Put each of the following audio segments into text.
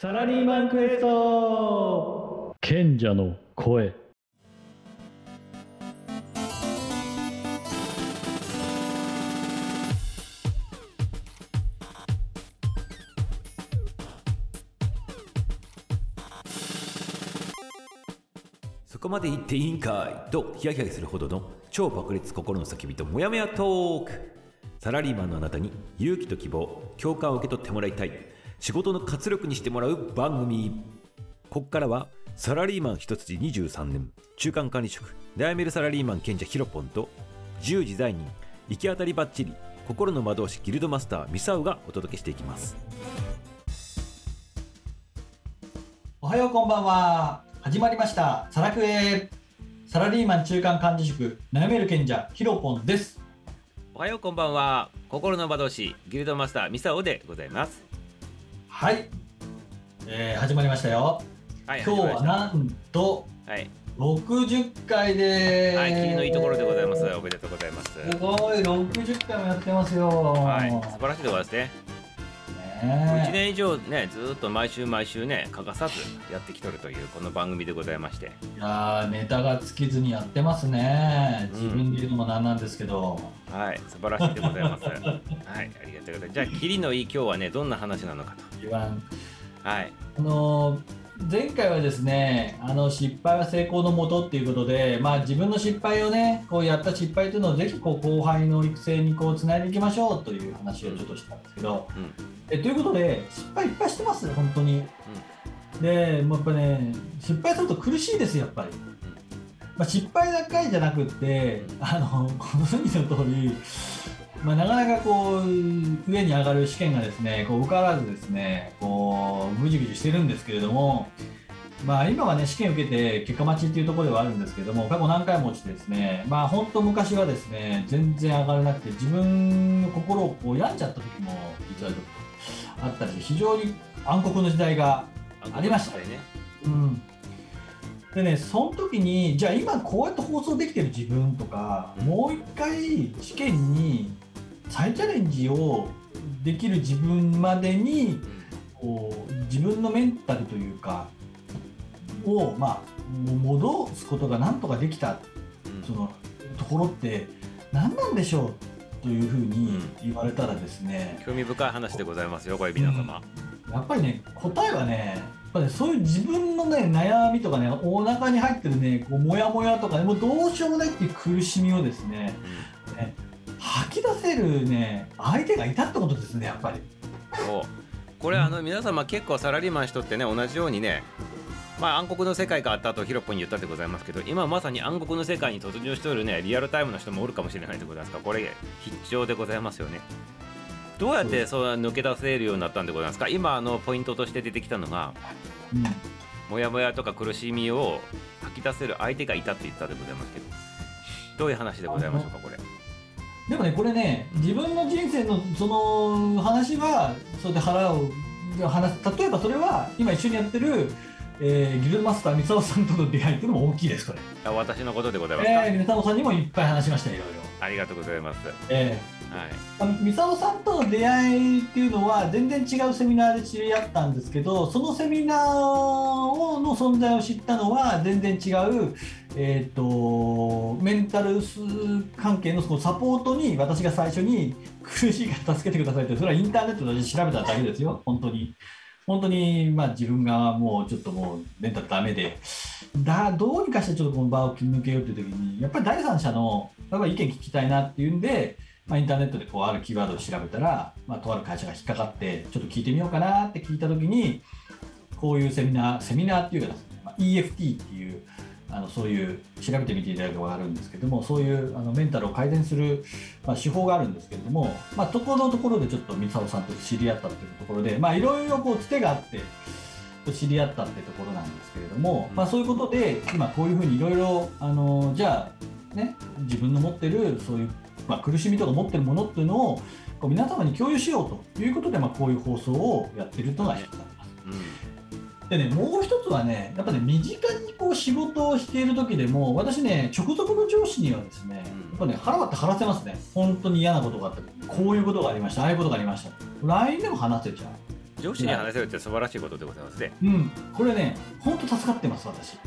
サラリーマンクエスト。賢者の声。そこまで言っていいんかい？とヒヤヒヤするほどの超爆裂心の叫びとモヤモヤトーク。サラリーマンのあなたに勇気と希望共感を受け取ってもらいたい仕事の活力にしてもらう番組。ここからはサラリーマン一筋23年。中間管理職。悩めるサラリーマン賢者ヒロポンと自由自在人行き当たりばっちり心の魔導士ギルドマスターミサウがお届けしていきます。おはようこんばんは。始まりました。サラクエ。サラリーマン中間管理職悩める賢者ヒロポンです。おはようこんばんは。心の魔導士ギルドマスターミサオでございますはい、えー、始まりましたよ、はい今日はなんとはい、60回ではい、霧のいいところでございます。おめでとうございます。すごい60回もやってますよ。はい、素晴らしいところですね。1ね年以上ね、ずーっと毎週毎週ね、欠かさずやってきとるというこの番組でございまして。いやーネタが尽きずにやってますねうん自分で言うのもなんなんですけど、はい、素晴らしいでございます。はい、ありがとうございます。じゃあ、キリのいい今日はね、どんな話なのかと。言わんはい、あのー前回はですねあの失敗は成功のもとっていうことで、まあ、自分の失敗をねこうやった失敗というのをぜひこう後輩の育成にこうつないでいきましょうという話をちょっとしたんですけど、うん、えということで失敗いっぱいしてます本当に。でもうやっぱね失敗すると苦しいですやっぱり。まあ、失敗ばっかりじゃなくってあのご存知の通り、まあ、なかなかこう上に上がる試験がですねこう受からずですねこうぐじぐじしてるんですけれども、まあ、今はね試験受けて結果待ちっていうところではあるんですけども過去何回も落ちてですねまあ本当昔はですね全然上がらなくて自分の心をこう病んじゃった時も実はちょっとあったし非常に暗黒の時代がありましたね。うん、でねその時にじゃあ今こうやって放送できてる自分とか、もう一回試験に再チャレンジをできる自分までにこう自分のメンタルというかを、まあ、も戻すことがなんとかできたうん。そのところって何なんでしょうというふうに言われたらですね、興味深い話でございますよ、これ皆様。やっぱりね答えはねやっぱりねそういう自分のね悩みとかねお腹に入ってるねこうモヤモヤとかねもうどうしようもないっていう苦しみをですねね吐き出せるね相手がいたってことですねやっぱり。そうこれあの皆様結構サラリーマンしとってね同じようにねまあ暗黒の世界があったとヒロポンに言ったでございますけど今まさに暗黒の世界に突入しておるねリアルタイムの人もおるかもしれないでございますか？らこれ必聴でございますよね。どうやってそう抜け出せるようになったんでございますか？今あのポイントとして出てきたのがうん。モヤモヤとか苦しみを吐き出せる相手がいたって言ったでございますけどどういう話でございましょうかこれ？でもねこれね自分の人生のその話はそうやって腹を話す例えばそれは今一緒にやってる、えーギルドマスター三沢さんとの出会いっていうのも大きいですこれ。あ私のことでございますか、えー、三沢さんにもいっぱい話しましたいろいろ。ありがとうございます。えはい。ーあ三沢さんとの出会いっていうのは全然違うセミナーで知り合ったんですけどそのセミナーをの存在を知ったのは全然違う、えー、とメンタル関係のそのサポートに私が最初に苦しいから助けてくださいってそれはインターネットで調べただけですよ。本当に。本当に、まあ、自分がもうちょっともうメンタルダメでだどうにかしてちょっとこの場を切り抜けようという時にやっぱり第三者のやっぱ意見聞きたいなっていうんで、まあ、インターネットでこうあるキーワードを調べたら、まあ、とある会社が引っかかってちょっと聞いてみようかなって聞いた時にこういうセミナーセミナーっていうかですね、まあ、EFT っていうあのそういう調べてみていただくと分かるんですけどもそういうあのメンタルを改善する、まあ、手法があるんですけれども、まあ、ところのところでちょっと三沢さんと知り合ったっていうところでいろいろつてがあって知り合ったってところなんですけれども、うんまあ、そういうことで今こういうふうにいろいろあのじゃあね自分の持ってるそういう、まあ、苦しみとか持ってるものっていうのをこう皆様に共有しようということで、まあ、こういう放送をやってるというのが一つあります。うんでね、もう一つはね、やっぱね、身近にこう仕事をしている時でも、私ね、直属の上司にはですね、うんやっぱね、腹割って話せますね。本当に嫌なことがあった時こういうことがありました、ああいうことがありました。LINE でも話せちゃう。上司に話せるって素晴らしいことでございますね。うん、これね、本当助かってます、私。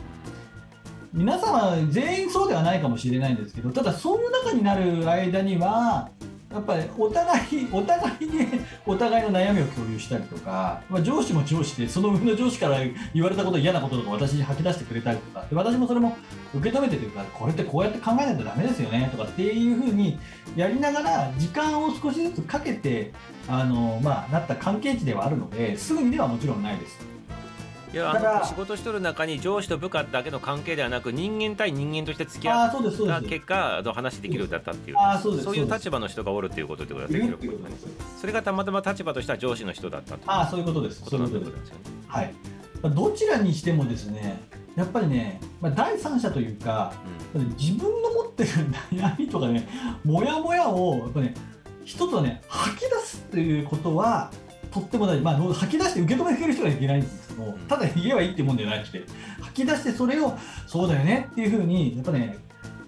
皆様、全員そうではないかもしれないんですけど、ただ、そういう中になる間には、やっぱりお互い、お互いに、お互いの悩みを共有したりとか、まあ、上司も上司で、その上の上司から 言われたこと、嫌なこととか、私に吐き出してくれたりとか、で私もそれも受け止めてというか、これってこうやって考えないとダメですよねとかっていうふうにやりながら、時間を少しずつかけて、あのまあ、なった関係値ではあるので、すぐにではもちろんないです。いやあの仕事しとる中に上司と部下だけの関係ではなく人間対人間として付き合った。結果あの話できるようになったっていうそういう立場の人がおるっていうことってことです。それがたまたま立場としては上司の人だったとああ、そういうことです。ことなんです。よね。はい。まあどちらにしてもですね、やっぱりね、まあ、第三者というか、自分の持ってる悩みとかね、もやもやを、やっぱね、一つはね、吐き出すということは、とっても大事、まあ、吐き出して受け止めてくれる人がいけないんですけども、ただ言えばいいってもんじゃなくて、吐き出してそれを、そうだよねっていうふうに、やっぱね、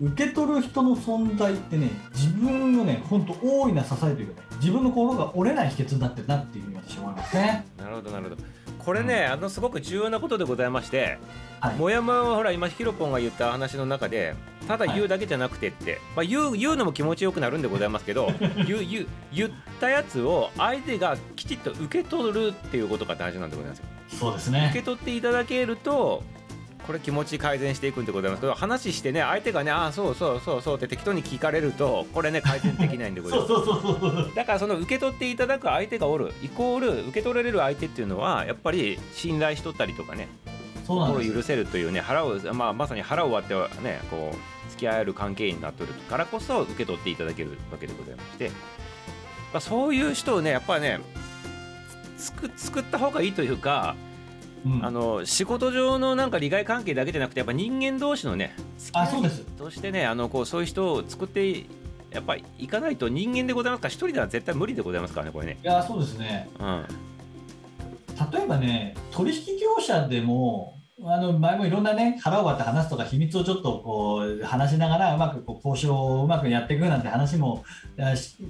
受け取る人の存在ってね、自分のね、本当大いな支えというかね、自分の心が折れない秘訣になってるなっていうふうに私は思いますね。なるほどなるほどこれね、あのすごく重要なことでございまして、はいもやもやはほら今ヒロポンが言った話の中でただ言うだけじゃなくてって、まあ、言う言うのも気持ちよくなるんでございますけど言う言う言ったやつを相手がきちっと受け取るっていうことが大事なんでございますよ。そうです受けね。取っていただけるとこれ気持ち改善していくんでございます。けど話してね相手がねああそうそうそうそうって適当に聞かれるとこれね改善できないんでございます。そうそうそうそう。だからその受け取っていただく相手がおるイコール受け取られる相手っていうのはやっぱり信頼しとったりとかね心を許せるというね腹を、まあ、まさに腹を割ってねこう付き合える関係になっているからこそ受け取っていただけるわけでございまして、まあ、そういう人をねやっぱりねつく作った方がいいというか、うん。あの仕事上のなんか利害関係だけじゃなくてやっぱ人間同士のねあそうです。としてねあのこうそういう人を作ってやっぱりいかないと人間でございますから一人では絶対無理でございますからねこれね。いやそうですね。うん例えばね取引業者でもあの前もいろんなね腹を割って話すとか秘密をちょっとこう話しながらうまくこう交渉をうまくやっていくなんて話も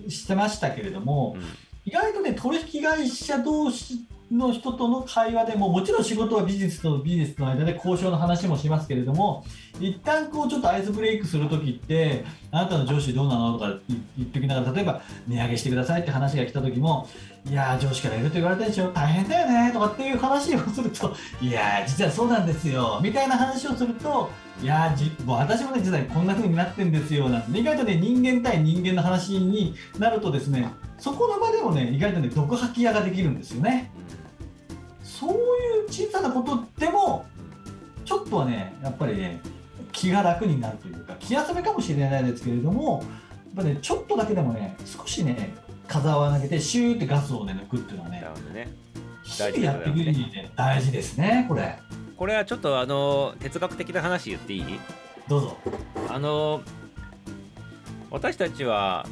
してましたけれども、うん。意外とね取引会社同士の人との会話でももちろん仕事はビジネスとビジネスの間で交渉の話もしますけれども一旦こうちょっとアイスブレイクするときってあなたの上司どうなのとか言っておきながら例えば値上げしてくださいって話が来た時もいやー上司からやると言われたでしょ大変だよねとかっていう話をするといや実はそうなんですよみたいな話をするといやじもう私もね実はこんな風になってんですよなんて意外とね人間対人間の話になるとですねそこの場でもね意外とね毒吐き屋ができるんですよね。そういう小さなことでもちょっとはねやっぱりね気が楽になるというか気休めかもしれないですけれどもやっぱねちょっとだけでもね少しね風を上げてシューってガスをね抜くっていうのはねね。日々やっていくにね。大事ですねこれ。これはちょっとあの哲学的な話言っていい？どうぞ。あの私たちは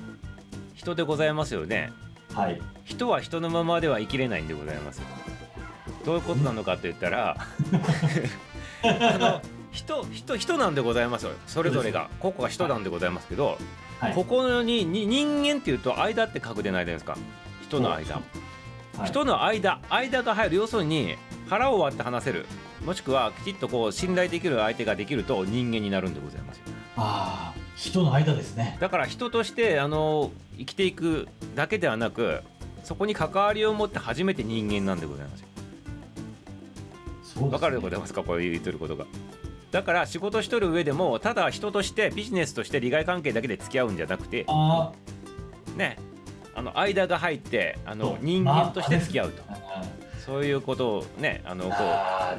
人でございますよね。はい。人は人のままでは生きれないんでございますどういうことなのかと言ったら あの人人人なんでございますよ。それぞれが。個々が人なんでございますけど、はい。ここにに人間っていうと間って書くでないですか。人の間、はい。人の間間が入る。要するに腹を割って話せる。もしくはきちっとこう信頼できる相手ができると人間になるんでございますあ人の間ですね。だから人としてあの生きていくだけではなくそこに関わりを持って初めて人間なんでございますよ。そうですね。わかるでございますか？こういう言ってることが。だから仕事しとる上でもただ人としてビジネスとして利害関係だけで付き合うんじゃなくてあねあの間が入ってあの人間として付き合うと。あそういうことをねあのこ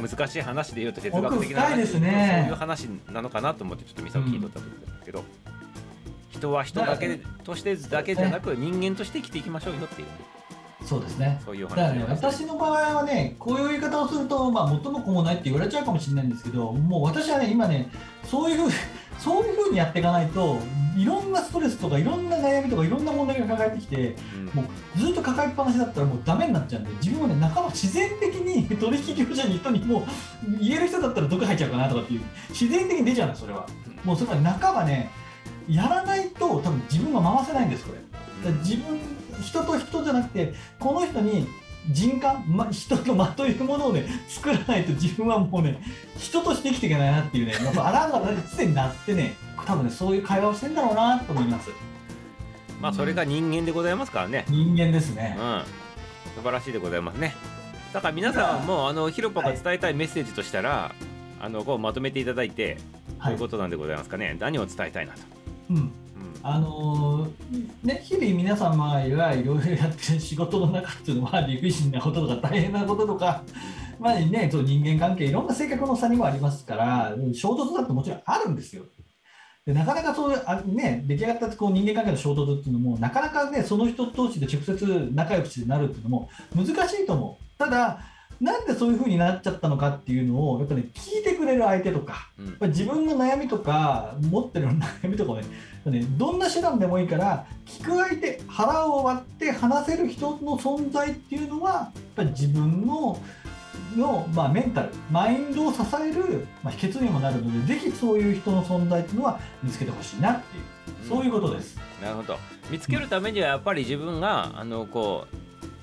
う難しい話で言うと哲学的な話奥深いですね。そういう話なのかなと思ってちょっとミサを聞いとったんですけど、人は人だけとしてだけじゃなく人間として生きていきましょうよっていう。ねそうですね。そういうおだからね、私の場合はね、こういう言い方をすると、まあ、元も子もないって言われちゃうかもしれないんですけど、もう私はね、今ね、そういうふうそういうふうにやっていかないと、レスとか、いろんな悩みとか、いろんな問題が抱えてきて、うんもうずっと抱えっぱなしだったら、もうダメになっちゃうんで、自分はね、仲間、自然的に取引業者に人にもう、言える人だったら毒入っちゃうかなとかっていう、自然的に出ちゃうんです、それは。もうそれは仲間ね、やらないと、多分自分が回せないんです、これ。自分人と人じゃなくてこの人に人感、ま、人の間 というものをね作らないと自分はもうね人として生きていけないなっていうねやっぱアラームが常になってね多分ねそういう会話をしてんだろうなと思います。まあそれが人間でございますからね。人間ですね。うん。素晴らしいでございますね。だから皆さんもあのヒロポが伝えたいメッセージとしたら、あのこうまとめていただいてこういうことなんでございますかね、何を伝えたいなと、うん。うん。あのーね、日々皆様がいろいろやってる仕事の中っていうのは理不尽なこととか大変なこととか、まあね、その人間関係いろんな性格の差にもありますから衝突だってもちろんあるんですよ。でなかなかそういうあ、ね、出来上がったこう人間関係の衝突っていうのもなかなかねその人同士で直接仲良くしてなるっていうのも難しいと思う。ただなんでそういう風になっちゃったのかっていうのをやっぱり、ね、聞いてくれる相手とかうんやっぱり自分の悩みとか持ってる悩みとかをねねどんな手段でもいいから聞く相手腹を割って話せる人の存在っていうのはやっぱり自分のの、まあ、メンタルマインドを支える、まあ、秘訣にもなるのでぜひそういう人の存在っていうのは見つけてほしいなっていうそういうことです。なるほど。見つけるためにはやっぱり自分があのこう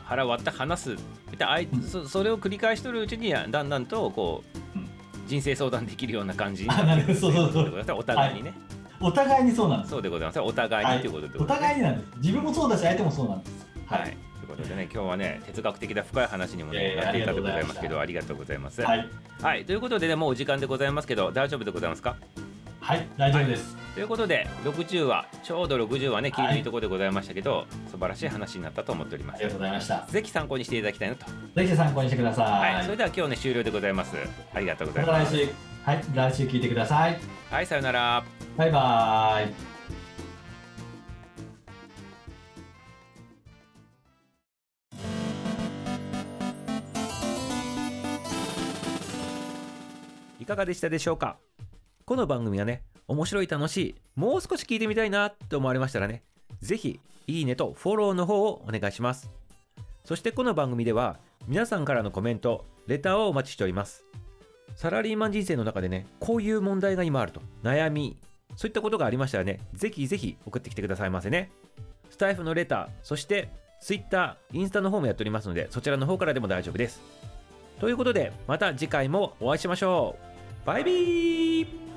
腹割って話すみたいなそそれを繰り返しとるうちにだんだんとこううん。人生相談できるような感じにあなるそうそうそう。お互いにね、お互いにそうなんです。そうでございます。お互いにということでごおざいます。互いになんです。自分もそうだし相手もそうなんです。はい、ことでね今日はね哲学的な深い話にもね、なっていたでございますけどありがとうございます。はい、はい、ということでねもうお時間でございますけど大丈夫でございますか？はい、大丈夫です。ということで60話ちょうど60話ね聞いていいところでございましたけど、素晴らしい話になったと思っております。ありがとうございました。ぜひ参考にしていただきたいなと、ぜひ参考にしてください。はい。それでは今日ね終了でございます。ありがとうございまたます来週、はい、来週聞いてください。はいさよなら。バイバイ。いかがでしたでしょうか？この番組はね面白い楽しいもう少し聞いてみたいなと思われましたらねぜひいいねとフォローの方をお願いします。そしてこの番組では皆さんからのコメントレターをお待ちしております。サラリーマン人生の中でねこういう問題が今あると悩みそういったことがありましたらねぜひぜひ送ってきてくださいませね。スタイフのレターそして Twitter インスタの方もやっておりますのでそちらの方からでも大丈夫です。ということでまた次回もお会いしましょう。バイビー